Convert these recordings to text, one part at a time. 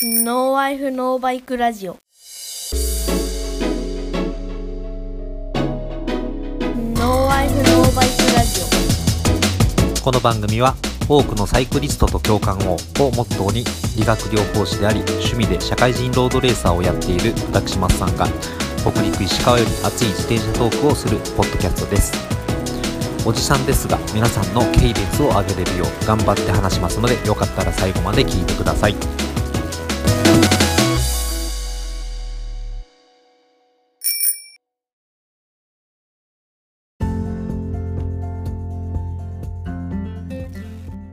No Wife No Bike Radio。No Wife No Bike Radio。この番組は多くのサイクリストと共感ををモットーに理学療法士であり趣味で社会人ロードレーサーをやっている私松さんが北陸石川より熱い自転車トークをするポッドキャストです。おじさんですが皆さんのケイデンスを上げれるよう頑張って話しますのでよかったら最後まで聞いてください。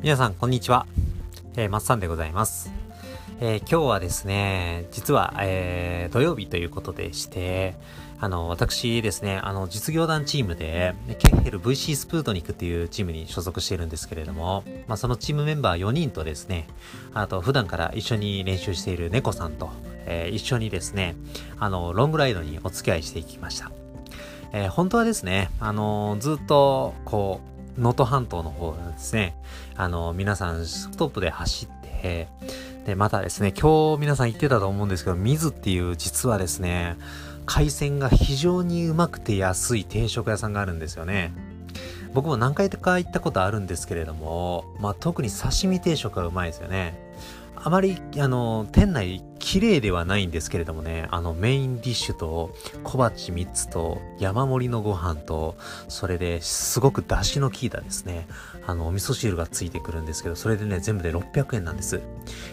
皆さんこんにちは、えー、松さんでございます、えー今日はですね実は、えー土曜日ということでしてあの私ですねあの実業団チームでケッヘル VC スプートニクっていうチームに所属しているんですけれども、まあ、そのチームメンバー4人とですねあと普段から一緒に練習している猫さんと、えー一緒にですねあのロングライドにお付き合いしていきました。えー本当はですね、あのーずっと、こう、能登半島の方ですね、あの皆さん、ストップで走って、で、またですね、今日皆さん言ってたと思うんですけど、水っていう実はですね、海鮮が非常にうまくて安い定食屋さんがあるんですよね。僕も何回か行ったことあるんですけれども、まあ、特に刺身定食がうまいですよね。あまり、あの、店内綺麗ではないんですけれどもね、あの、メインディッシュと小鉢3つと山盛りのご飯と、それですごく出汁の効いたですね、あの、お味噌汁がついてくるんですけど、それでね、全部で600円なんです。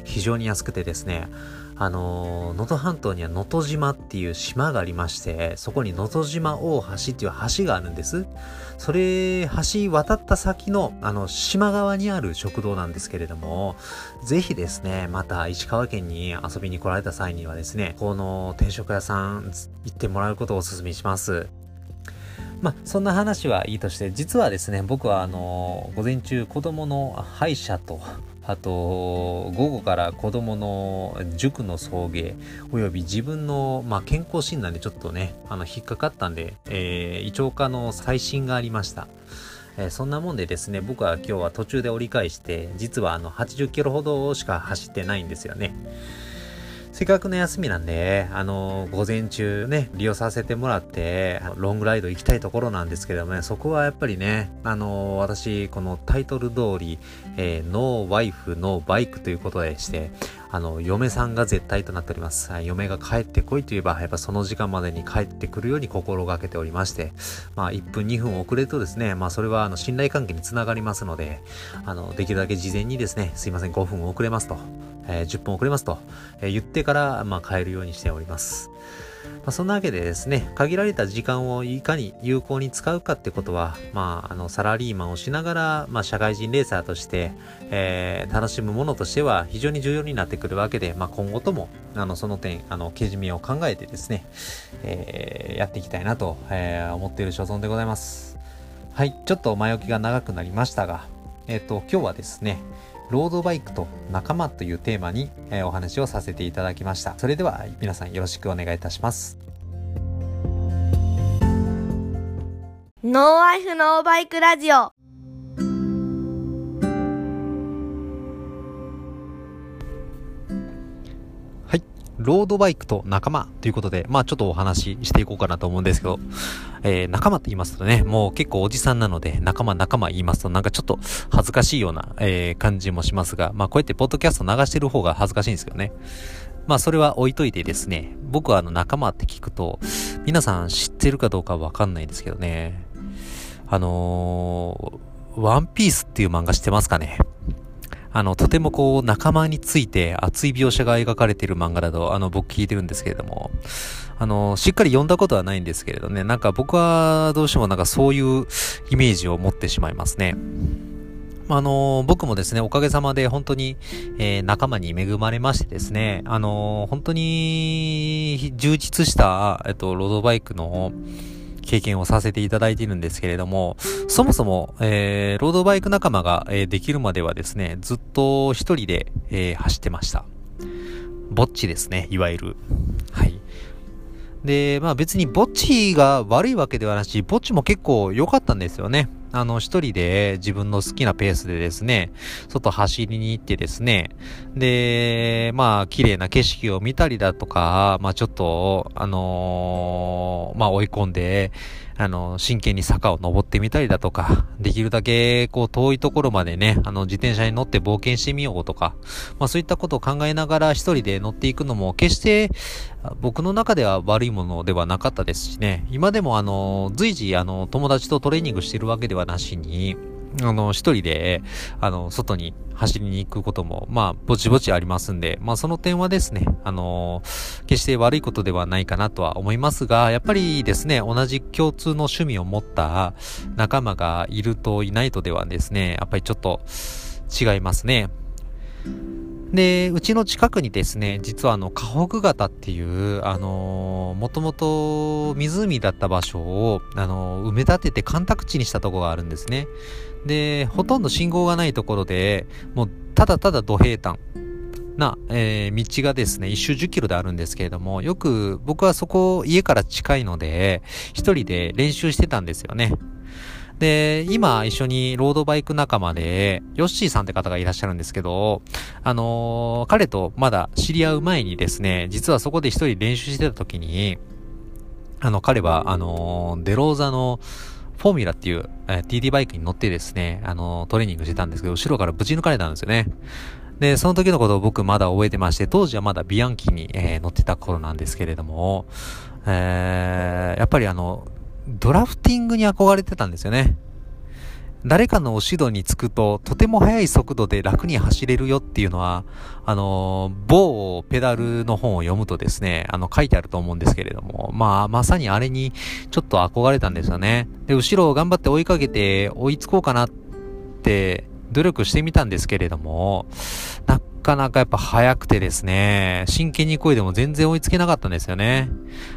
非常に安くてですね、あの能登半島には能登島っていう島がありまして、そこに能登島大橋っていう橋があるんです。それ、橋渡った先の、あの、島側にある食堂なんですけれども、ぜひですね、また石川県に遊びに来られた際にはですね、この定食屋さん行ってもらうことをお勧めします。まあ、そんな話はいいとして、実はですね、僕はあの、午前中子供の歯医者と、あと、午後から子供の塾の送迎、および自分の、まあ、健康診断でちょっとね、あの、引っかかったんで、えー、胃腸科の再診がありました。えーそんなもんでですね、僕は今日は途中で折り返して、実はあの、80キロほどしか走ってないんですよね。せっかくの休みなんで、あの、午前中ね、利用させてもらって、ロングライド行きたいところなんですけどもね、そこはやっぱりね、あの、私、このタイトル通り、えーノーワイフ、ノーバイクということでして、あの、嫁さんが絶対となっております。はい嫁が帰ってこいといえば、やっぱその時間までに帰ってくるように心がけておりまして、まあ、1分、2分遅れるとですね、まあ、それは、あの、信頼関係につながりますので、あの、できるだけ事前にですね、すいません、5分遅れますと、えー10分遅れますと、えー言ってから、まあ、帰るようにしております。まあ、そんなわけでですね、限られた時間をいかに有効に使うかってことは、まあ、あの、サラリーマンをしながら、まあ、社会人レーサーとして、えー楽しむものとしては非常に重要になってくるわけで、まあ、今後とも、あの、その点、あの、けじめを考えてですね、えーやっていきたいなと、えー思っている所存でございます。はい、ちょっと前置きが長くなりましたが、えっ、と、今日はですね、ロードバイクと仲間というテーマに、えお話をさせていただきました。それでは皆さんよろしくお願いいたします。ノーアイフノーバイクラジオロードバイクと仲間ということで、まあちょっとお話ししていこうかなと思うんですけど、えー仲間って言いますとね、もう結構おじさんなので、仲間仲間言いますとなんかちょっと恥ずかしいような、えー感じもしますが、まあこうやってポッドキャスト流してる方が恥ずかしいんですけどね。まあそれは置いといてですね、僕はあの仲間って聞くと、皆さん知ってるかどうかわかんないんですけどね、あのー、ワンピースっていう漫画知ってますかね？あの、とてもこう、仲間について熱い描写が描かれている漫画だと、あの、僕聞いてるんですけれども、あの、しっかり読んだことはないんですけれどね、なんか僕はどうしてもなんかそういうイメージを持ってしまいますね。ああの、僕もですね、おかげさまで本当に、えー仲間に恵まれましてですね、あの、本当に充実した、えっと、ロードバイクの経験をさせていただいているんですけれども、そもそも、えーロードバイク仲間が、えーできるまではですね、ずっと一人で、えー走ってました。ぼっちですね、いわゆる。はい。で、まあ別にぼっちが悪いわけではなし、ぼっちも結構良かったんですよね。あの、一人で自分の好きなペースでですね、外走りに行ってですね、で、まあ、綺麗な景色を見たりだとか、まあ、ちょっと、あのー、まあ、追い込んで、あの、真剣に坂を登ってみたりだとか、できるだけ、こう、遠いところまでね、あの、自転車に乗って冒険してみようとか、まあ、そういったことを考えながら一人で乗っていくのも、決して、僕の中では悪いものではなかったですしね、今でもあの、随時、あの、友達とトレーニングしてるわけではなしに、あの、一人で、あの、外に走りに行くことも、まあ、ぼちぼちありますんで、まあ、その点はですね、あの決して悪いことではないかなとは思いますが、やっぱりですね、同じ共通の趣味を持った仲間がいるといないとではですね、やっぱりちょっと違いますね。で、うちの近くにですね、実はあの、河北型っていう、あのー、もともと湖だった場所を、あのー、埋め立てて干拓地にしたとこがあるんですね。で、ほとんど信号がないところで、もう、ただただ土平坦な、えー、道がですね、一周10キロであるんですけれども、よく僕はそこ、家から近いので、一人で練習してたんですよね。で、今一緒にロードバイク仲間で、ヨッシーさんって方がいらっしゃるんですけど、あのー、彼とまだ知り合う前にですね、実はそこで一人練習してた時に、あの、彼は、あのー、デローザの、フォーミュラっていう、えー、TD バイクに乗ってですね、あのー、トレーニングしてたんですけど、後ろからぶち抜かれたんですよね。で、その時のことを僕まだ覚えてまして、当時はまだビアンキに、えー、乗ってた頃なんですけれども、えー、やっぱりあの、ドラフティングに憧れてたんですよね。誰かの指導につくと、とても速い速度で楽に走れるよっていうのは、あの、某ペダルの本を読むとですね、あの、書いてあると思うんですけれども、まあ、まさにあれにちょっと憧れたんですよね。で、後ろを頑張って追いかけて追いつこうかなって努力してみたんですけれども、なかなかやっぱ早くてですね、真剣に声でも全然追いつけなかったんですよね。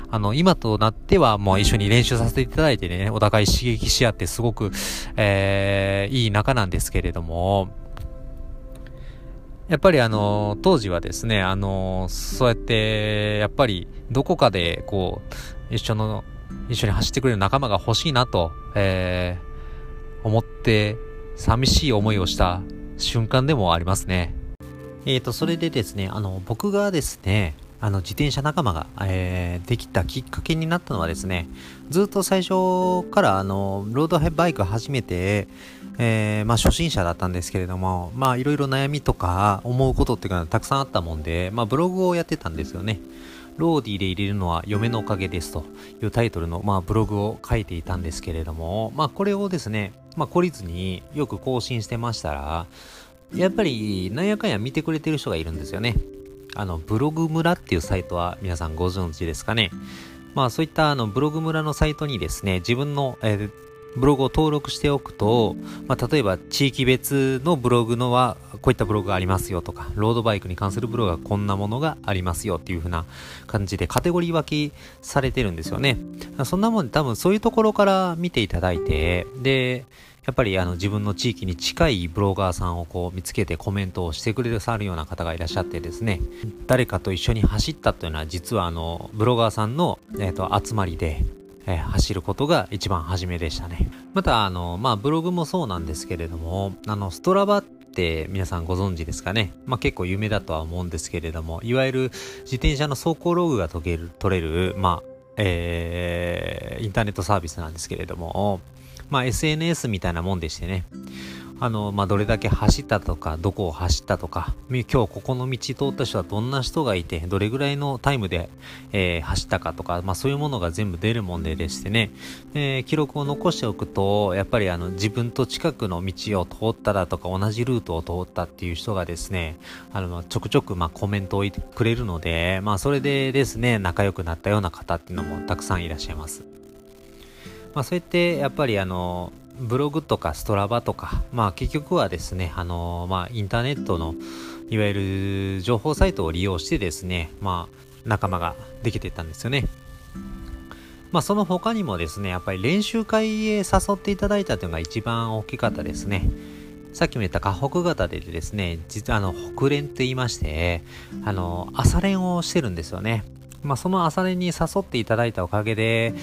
あの、今となってはもう一緒に練習させていただいてね、お互い刺激し合ってすごく、えー、いい仲なんですけれども、やっぱりあの、当時はですね、あの、そうやって、やっぱりどこかでこう、一緒の、一緒に走ってくれる仲間が欲しいなと、えー、思って、寂しい思いをした瞬間でもありますね。えっ、ー、と、それでですね、あの、僕がですね、あの、自転車仲間が、えー、できたきっかけになったのはですね、ずっと最初から、あの、ロードバイク始めて、えー、まあ、初心者だったんですけれども、まあ、いろいろ悩みとか、思うことっていうのがたくさんあったもんで、まあ、ブログをやってたんですよね。ローディで入れるのは嫁のおかげですというタイトルの、まあ、ブログを書いていたんですけれども、まあ、これをですね、まあ、懲りずによく更新してましたら、やっぱりなんやかんや見てくれてる人がいるんですよね。あの、ブログ村っていうサイトは皆さんご存知ですかね。まあそういったあのブログ村のサイトにですね、自分の、えー、ブログを登録しておくと、まあ、例えば地域別のブログのはこういったブログがありますよとか、ロードバイクに関するブログはこんなものがありますよっていう風な感じでカテゴリー分けされてるんですよね。そんなもん多分そういうところから見ていただいて、で、やっぱりあの自分の地域に近いブロガーさんをこう見つけてコメントをしてくれてさるような方がいらっしゃってですね、誰かと一緒に走ったというのは実はあのブロガーさんの、え、と集まりで、え、走ることが一番初めでしたね。またあの、まあブログもそうなんですけれども、あのストラバって皆さんご存知ですかね。まあ結構有名だとは思うんですけれども、いわゆる自転車の走行ログが取れる、取れる、まあ、えー、インターネットサービスなんですけれども、まあ SNS みたいなもんでしてね、あの、まあ、どれだけ走ったとか、どこを走ったとか、今日ここの道通った人はどんな人がいて、どれぐらいのタイムで、えー、走ったかとか、まあ、そういうものが全部出るもんででしてね、えー、記録を残しておくと、やっぱりあの、自分と近くの道を通っただとか、同じルートを通ったっていう人がですね、あの、ちょくちょく、ま、コメントをくれるので、まあ、それでですね、仲良くなったような方っていうのもたくさんいらっしゃいます。まあ、そうやってやっぱりあのブログとかストラバとか、まあ結局はですね、あのまあインターネットのいわゆる情報サイトを利用してですね、まあ仲間ができてたんですよね。まあその他にもですね、やっぱり練習会へ誘っていただいたというのが一番大きかったですね。さっきも言った河北型でですね、実はあの北連と言いまして、あの朝練をしてるんですよね。まあその朝練に誘っていただいたおかげで、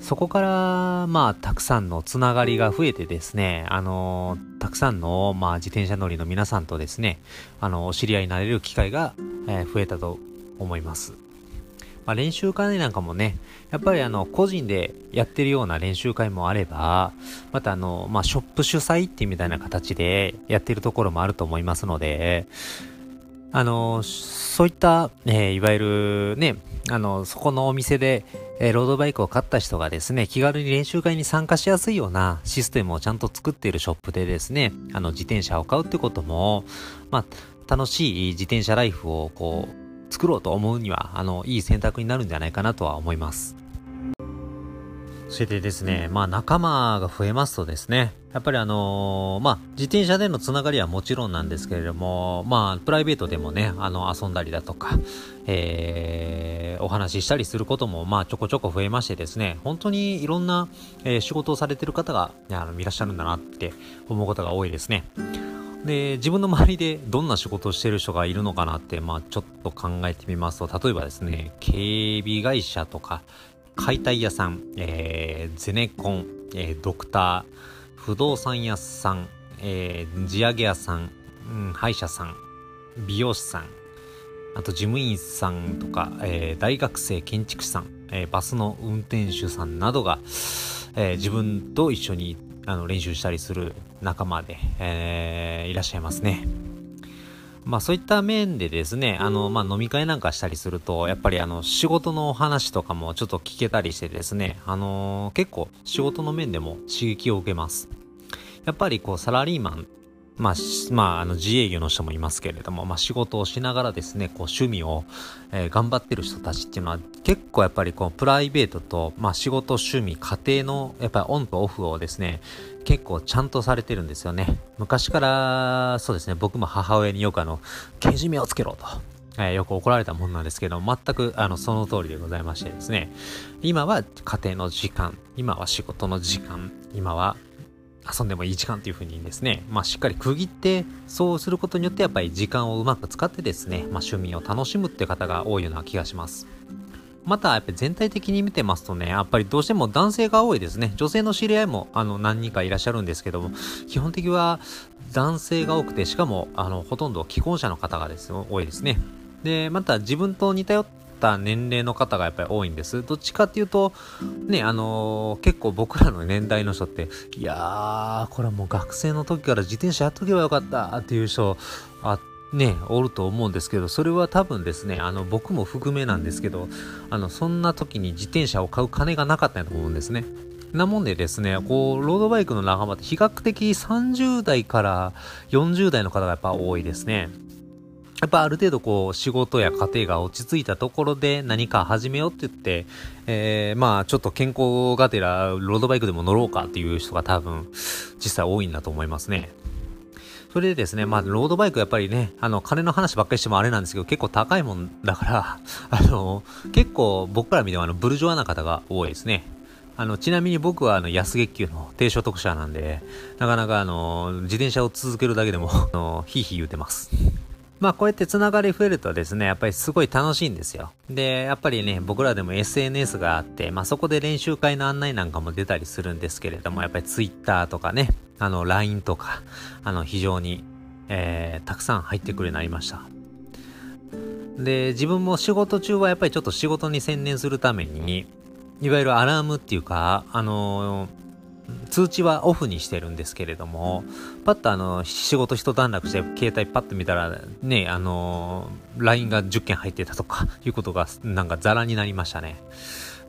そこから、まあ、たくさんのつながりが増えてですね、あのたくさんの、まあ、自転車乗りの皆さんとですね、あの、お知り合いになれる機会が、えー、増えたと思います。まあ、練習会なんかもね、やっぱりあの、個人でやってるような練習会もあれば、またあの、まあ、ショップ主催ってみたいな形でやってるところもあると思いますので、あの、そういった、えー、いわゆるね、あの、そこのお店で、えー、ロードバイクを買った人がですね、気軽に練習会に参加しやすいようなシステムをちゃんと作っているショップでですね、あの、自転車を買うってことも、まあ、楽しい自転車ライフをこう、作ろうと思うには、あの、いい選択になるんじゃないかなとは思います。それでですね、まあ仲間が増えますとですね、やっぱりあのー、まあ自転車でのつながりはもちろんなんですけれども、まあプライベートでもね、あの遊んだりだとか、えー、お話ししたりすることもまあちょこちょこ増えましてですね、本当にいろんな、えー、仕事をされてる方があのいらっしゃるんだなって思うことが多いですね。で、自分の周りでどんな仕事をしてる人がいるのかなって、まあちょっと考えてみますと、例えばですね、警備会社とか、解体屋さん、えー、ゼネコン、えー、ドクター、不動産屋さん、えー、地上げ屋さん、うん、歯医者さん、美容師さん、あと事務員さんとか、えー、大学生建築士さん、えー、バスの運転手さんなどが、えー、自分と一緒にあの練習したりする仲間で、えー、いらっしゃいますね。まあそういった面でですね、あの、まあ飲み会なんかしたりすると、やっぱりあの仕事の話とかもちょっと聞けたりしてですね、あのー、結構仕事の面でも刺激を受けます。やっぱりこうサラリーマンまあ、まあ、あの、自営業の人もいますけれども、まあ、仕事をしながらですね、こう、趣味を、えー、頑張ってる人たちっていうのは、結構やっぱりこう、プライベートと、まあ、仕事、趣味、家庭の、やっぱりオンとオフをですね、結構ちゃんとされてるんですよね。昔から、そうですね、僕も母親によくあの、けじめをつけろと。えー、よく怒られたもんなんですけど、全くあのその通りでございましてですね、今は家庭の時間、今は仕事の時間、今は遊んでもいい時間というふうにですね、まあ、しっかり区切ってそうすることによってやっぱり時間をうまく使ってですね、まあ、趣味を楽しむって方が多いような気がします。また、やっぱり全体的に見てますとね、やっぱりどうしても男性が多いですね。女性の知り合いもあの何人かいらっしゃるんですけども、基本的は男性が多くて、しかもあのほとんど既婚者の方がです多いですね。で、また自分と似たよった年齢の方がやっぱり多いんです。どっちかっていうと、ね、あのー、結構僕らの年代の人って、いやー、これはもう学生の時から自転車やっとけばよかったっていう人、あね、おると思うんですけど、それは多分ですね、あの、僕も含めなんですけど、あの、そんな時に自転車を買う金がなかったと思うんですね。なもんでですね、こう、ロードバイクの仲間って比較的30代から40代の方がやっぱ多いですね。やっぱある程度こう仕事や家庭が落ち着いたところで何か始めようって言って、えー、まあちょっと健康がてらロードバイクでも乗ろうかっていう人が多分実際多いんだと思いますね。それでですね、まあロードバイクやっぱりね、あの金の話ばっかりしてもあれなんですけど結構高いもんだから、あの結構僕から見てもあのブルジョワな方が多いですね。あの、ちなみに僕はあの安月給の低所得者なんで、なかなかあの、自転車を続けるだけでも、あの、ひいひい言うてます。まあこうやってつながり増えるとですね、やっぱりすごい楽しいんですよ。で、やっぱりね、僕らでも SNS があって、まあそこで練習会の案内なんかも出たりするんですけれども、やっぱり Twitter とかね、あの LINE とか、あの非常に、えー、たくさん入ってくるようになりました。で、自分も仕事中はやっぱりちょっと仕事に専念するために、いわゆるアラームっていうか、あのー通知はオフにしてるんですけれども、パッとあの、仕事一段落して携帯パッと見たら、ね、あの、LINE が10件入ってたとか、いうことがなんかザラになりましたね。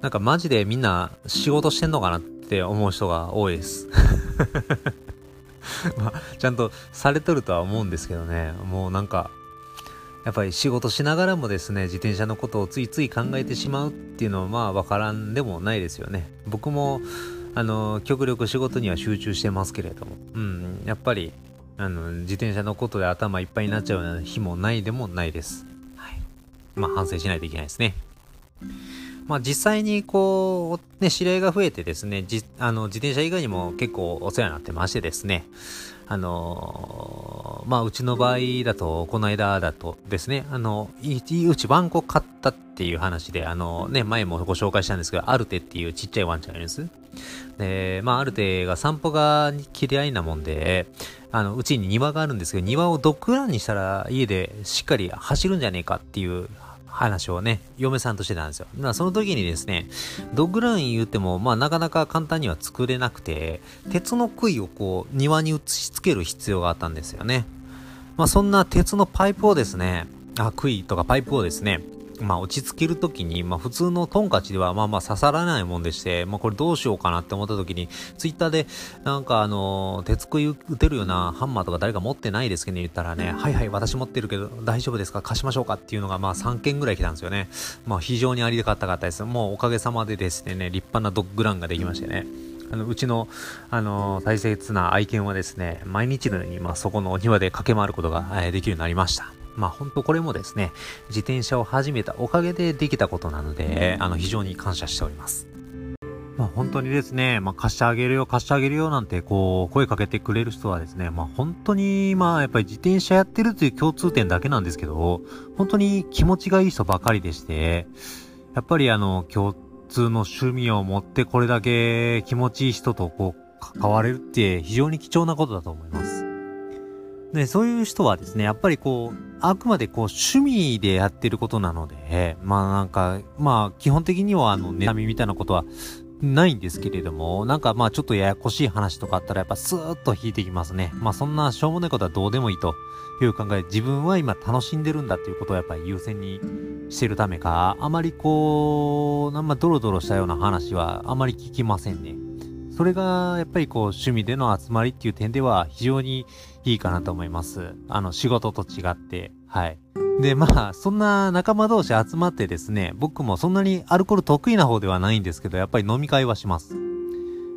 なんかマジでみんな仕事してんのかなって思う人が多いです。まあ、ちゃんとされとるとは思うんですけどね、もうなんか、やっぱり仕事しながらもですね、自転車のことをついつい考えてしまうっていうのはまあわからんでもないですよね。僕もあの極力仕事には集中してますけれども、うん、やっぱりあの自転車のことで頭いっぱいになっちゃうような日もないでもないです。はい、まあ反省しないといけないですね。まあ実際にこう、ね、知り合いが増えてですね、じあの自転車以外にも結構お世話になってましてですね、あのー、まあ、うちの場合だと、この間だとですね、あの、うちワンコ買ったっていう話で、あのね、前もご紹介したんですけど、アルテっていうちっちゃいワンちゃんがいるんです。で、まあ、アルテが散歩が嫌いなもんで、あの、うちに庭があるんですけど、庭をドッグランにしたら家でしっかり走るんじゃねえかっていう話をね、嫁さんとしてたんですよ。だからその時にですね、ドッグラン言っても、まあなかなか簡単には作れなくて、鉄の杭をこう庭に打ち付ける必要があったんですよね。まあそんな鉄のパイプをですね、あ、杭とかパイプをですね、まあ落ち着けるときに、まあ普通のトンカチではまあまあ刺さらないもんでして、まあこれどうしようかなって思ったときに、ツイッターでなんかあの、鉄杭打てるようなハンマーとか誰か持ってないですけど、ね、言ったらね、はいはい私持ってるけど大丈夫ですか？貸しましょうか？っていうのがまあ3件ぐらい来たんですよね。まあ非常にありがたかったです。もうおかげさまでですね、立派なドッグランができましてね。あのうちの、あの大切な愛犬はですね、毎日のように、まあ、そこのお庭で駆け回ることが、えー、できるようになりました。まあ本当これもですね、自転車を始めたおかげでできたことなので、あの非常に感謝しております。まあ本当にですね、まあ貸してあげるよ、貸してあげるよなんてこう声かけてくれる人はですね、まあ本当にまあやっぱり自転車やってるという共通点だけなんですけど、本当に気持ちがいい人ばかりでして、やっぱりあの共通の趣味を持ってこれだけ気持ちいい人とこう関われるって非常に貴重なことだと思います。で、そういう人はですね、やっぱりこう、あくまでこう、趣味でやってることなので、まあなんか、まあ基本的にはあの、妬みみたいなことはないんですけれども、なんかまあちょっとややこしい話とかあったらやっぱスーッと引いてきますね。まあそんなしょうもないことはどうでもいいという考え、自分は今楽しんでるんだっていうことをやっぱり優先にしてるためか、あまりこう、なんまドロドロしたような話はあまり聞きませんね。それがやっぱりこう趣味での集まりっていう点では非常にいいかなと思います。あの仕事と違って、はい。で、まあ、そんな仲間同士集まってですね、僕もそんなにアルコール得意な方ではないんですけど、やっぱり飲み会はします。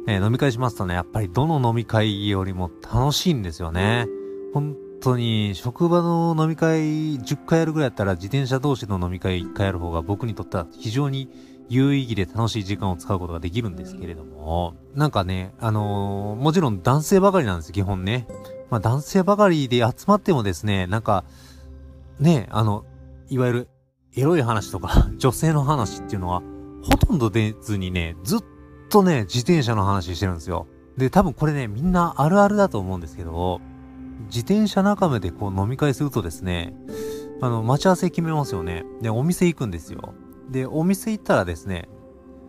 えー、飲み会しますとね、やっぱりどの飲み会よりも楽しいんですよね。本当に、職場の飲み会10回やるぐらいやったら自転車同士の飲み会1回やる方が僕にとっては非常に有意義で楽しい時間を使うことができるんですけれども、なんかね、あのー、もちろん男性ばかりなんです、基本ね。まあ男性ばかりで集まってもですね、なんか、ね、あの、いわゆるエロい話とか 女性の話っていうのは、ほとんど出ずにね、ずっとね、自転車の話してるんですよ。で、多分これね、みんなあるあるだと思うんですけど、自転車仲間でこう飲み会するとですね、あの、待ち合わせ決めますよね。で、お店行くんですよ。で、お店行ったらですね、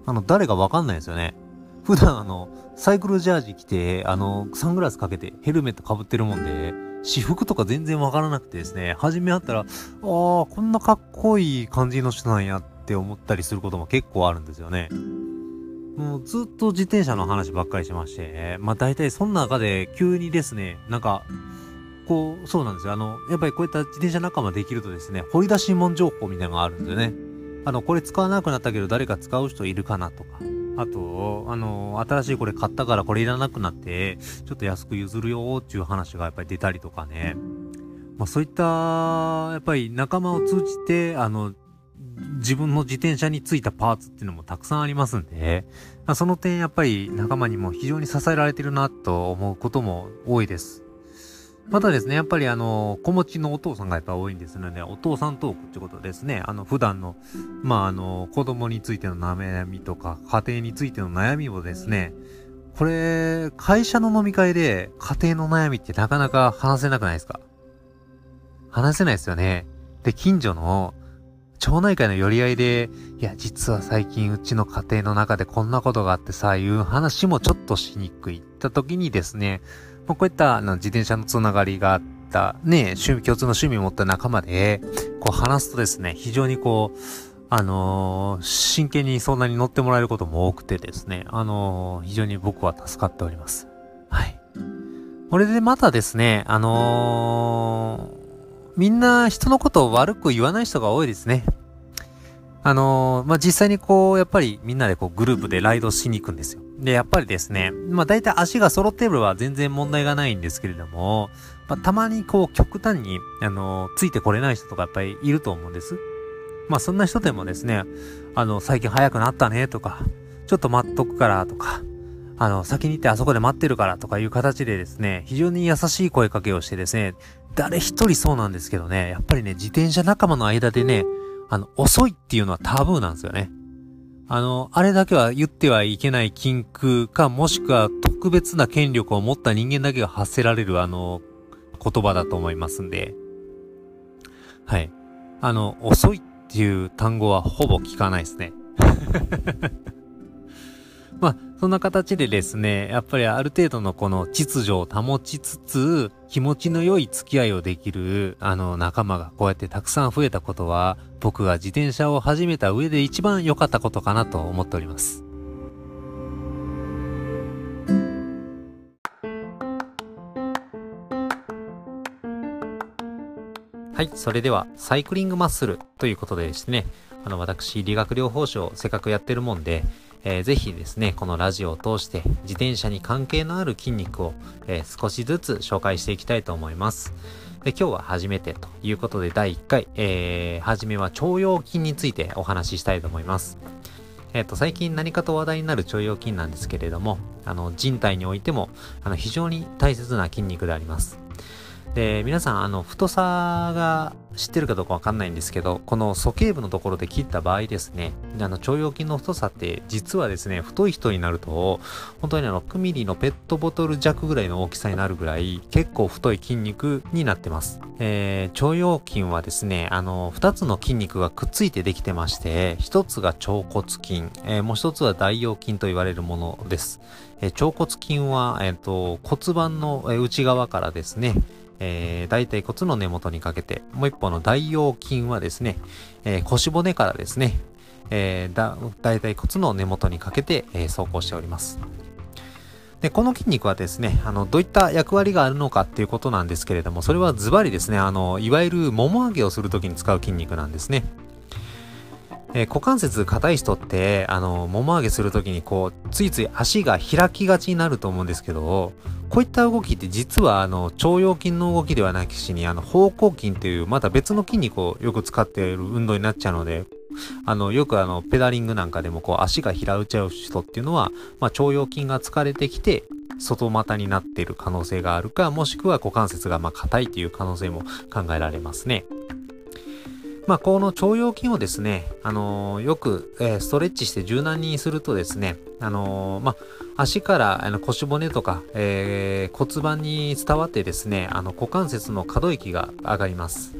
あの、誰かわかんないですよね。普段あの、サイクルジャージ着て、あの、サングラスかけて、ヘルメットかぶってるもんで、私服とか全然わからなくてですね、初め会ったら、ああ、こんなかっこいい感じの人なんやって思ったりすることも結構あるんですよね。もうずっと自転車の話ばっかりしまして、まあ大体そんな中で急にですね、なんか、こう、そうなんですよ。あの、やっぱりこういった自転車仲間できるとですね、掘り出し物情報みたいなのがあるんですよね。あの、これ使わなくなったけど誰か使う人いるかなとか。あと、あの、新しいこれ買ったからこれいらなくなって、ちょっと安く譲るよっていう話がやっぱり出たりとかね。まあそういった、やっぱり仲間を通じて、あの、自分の自転車についたパーツっていうのもたくさんありますんで、その点やっぱり仲間にも非常に支えられてるなと思うことも多いです。またですね、やっぱりあの、子持ちのお父さんがやっぱ多いんですので、お父さんトークってことですね、あの、普段の、まああの、子供についての悩みとか、家庭についての悩みをですね、これ、会社の飲み会で家庭の悩みってなかなか話せなくないですか？話せないですよね。で、近所の、町内会の寄り合いで、いや、実は最近うちの家庭の中でこんなことがあってさ、いう話もちょっとしにくい。った時にですね、まあ、こういったあの自転車のつながりがあったね、趣味、共通の趣味を持った仲間で、こう話すとですね、非常にこう、あのー、真剣にそんなに乗ってもらえることも多くてですね、あのー、非常に僕は助かっております。はい。これでまたですね、あのー、みんな人のことを悪く言わない人が多いですね。あの、まあ、実際にこう、やっぱりみんなでこうグループでライドしに行くんですよ。で、やっぱりですね、まあ、大体足が揃っていれば全然問題がないんですけれども、まあ、たまにこう極端に、あの、ついてこれない人とかやっぱりいると思うんです。まあ、そんな人でもですね、あの、最近早くなったねとか、ちょっと待っとくからとか、あの、先に行ってあそこで待ってるからとかいう形でですね、非常に優しい声かけをしてですね、誰一人そうなんですけどね、やっぱりね、自転車仲間の間でね、あの、遅いっていうのはタブーなんですよね。あの、あれだけは言ってはいけない禁句か、もしくは特別な権力を持った人間だけが発せられるあの、言葉だと思いますんで。はい。あの、遅いっていう単語はほぼ聞かないですね。そんな形でですね、やっぱりある程度のこの秩序を保ちつつ、気持ちの良い付き合いをできる、あの、仲間がこうやってたくさん増えたことは、僕が自転車を始めた上で一番良かったことかなと思っております。はい、それでは、サイクリングマッスルということでですね、あの、私、理学療法士をせっかくやってるもんで、えー、ぜひですね、このラジオを通して自転車に関係のある筋肉を、えー、少しずつ紹介していきたいと思います。で今日は初めてということで第1回、えー、初めは腸腰筋についてお話ししたいと思います。えっ、ー、と、最近何かと話題になる腸腰筋なんですけれども、あの、人体においても、あの、非常に大切な筋肉であります。で、皆さん、あの、太さが知ってるかどうかわかんないんですけど、この鼠径部のところで切った場合ですね、あの、腸腰筋の太さって、実はですね、太い人になると、本当にあの、6ミリのペットボトル弱ぐらいの大きさになるぐらい、結構太い筋肉になってます。えー、腸腰筋はですね、あの、2つの筋肉がくっついてできてまして、1つが腸骨筋、えー、もう1つは大腰筋と言われるものです。えー、腸骨筋は、えっ、と、骨盤の内側からですね、えー、大腿骨の根元にかけて、もう一方の大腰筋はですね、えー、腰骨からですね、えー、大腿骨の根元にかけて、え、走行しております。で、この筋肉はですね、あの、どういった役割があるのかっていうことなんですけれども、それはズバリですね、あの、いわゆるもも上げをするときに使う筋肉なんですね。えー、股関節硬い人って、あの、もも上げするときにこう、ついつい足が開きがちになると思うんですけど、こういった動きって実はあの腸腰筋の動きではなきしにあの方向筋っていうまた別の筋肉をよく使っている運動になっちゃうのであのよくあのペダリングなんかでもこう足が平打ち合う人っていうのは、まあ、腸腰筋が疲れてきて外股になっている可能性があるかもしくは股関節がまあ硬いっていう可能性も考えられますね。まあ、この腸腰筋をですね、あのー、よく、えー、ストレッチして柔軟にするとですね、あのー、まあ、足からあの腰骨とか、え骨盤に伝わってですね、あの股関節の可動域が上がります。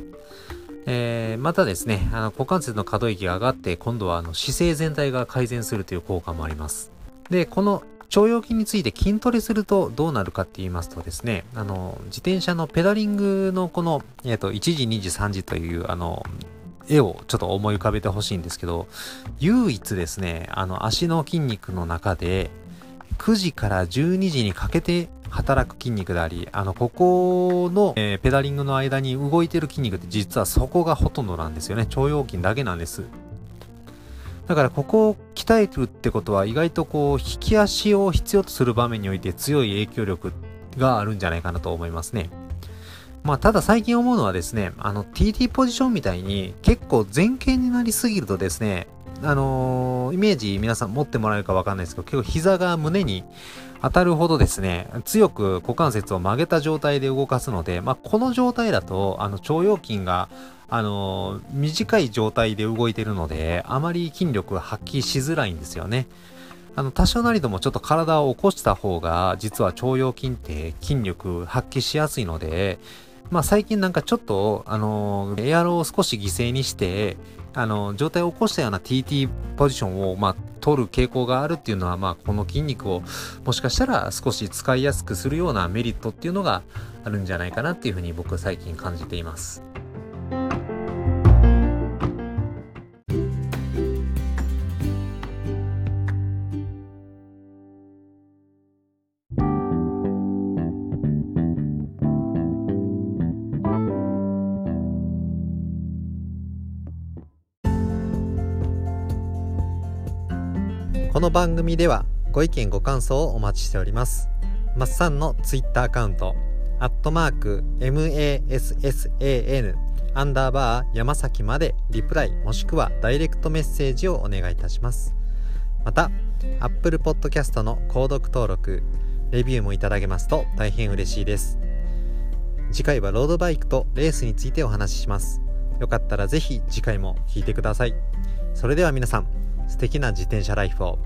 えまたですね、あの股関節の可動域が上がって、今度はあの姿勢全体が改善するという効果もあります。で、この腸腰筋について筋トレするとどうなるかって言いますとですね、あの、自転車のペダリングのこの、えっ、と、1時、2時、3時という、あの、絵をちょっと思い浮かべてほしいんですけど、唯一ですね、あの足の筋肉の中で、9時から12時にかけて働く筋肉であり、あの、ここの、えー、ペダリングの間に動いてる筋肉って実はそこがほとんどなんですよね。腸腰筋だけなんです。だからここを鍛えるってことは意外とこう、引き足を必要とする場面において強い影響力があるんじゃないかなと思いますね。まあ、ただ最近思うのはですね、あの、TT ポジションみたいに結構前傾になりすぎるとですね、あのー、イメージ皆さん持ってもらえるかわかんないですけど、結構膝が胸に当たるほどですね、強く股関節を曲げた状態で動かすので、まあ、この状態だと、あの、腸腰筋が、あのー、短い状態で動いてるので、あまり筋力発揮しづらいんですよね。あの、多少なりともちょっと体を起こした方が、実は腸腰筋って筋力発揮しやすいので、まあ最近なんかちょっと、あのエアロを少し犠牲にして、あの、状態を起こしたような TT ポジションを、まあ、取る傾向があるっていうのは、まあ、この筋肉を、もしかしたら少し使いやすくするようなメリットっていうのがあるんじゃないかなっていうふうに僕最近感じています。この番組ではご意見ご感想をお待ちしております。マッサンのツイッターアカウント、アットマーク MASSAN アンダーバー山崎までリプライもしくはダイレクトメッセージをお願いいたします。また Apple Podcast の購読登録レビューもいただけますと大変嬉しいです次回はロードバイクとレースについてお話ししますよかったらぜひ次回も聞いてくださいそれでは皆さん素敵な自転車ライフを。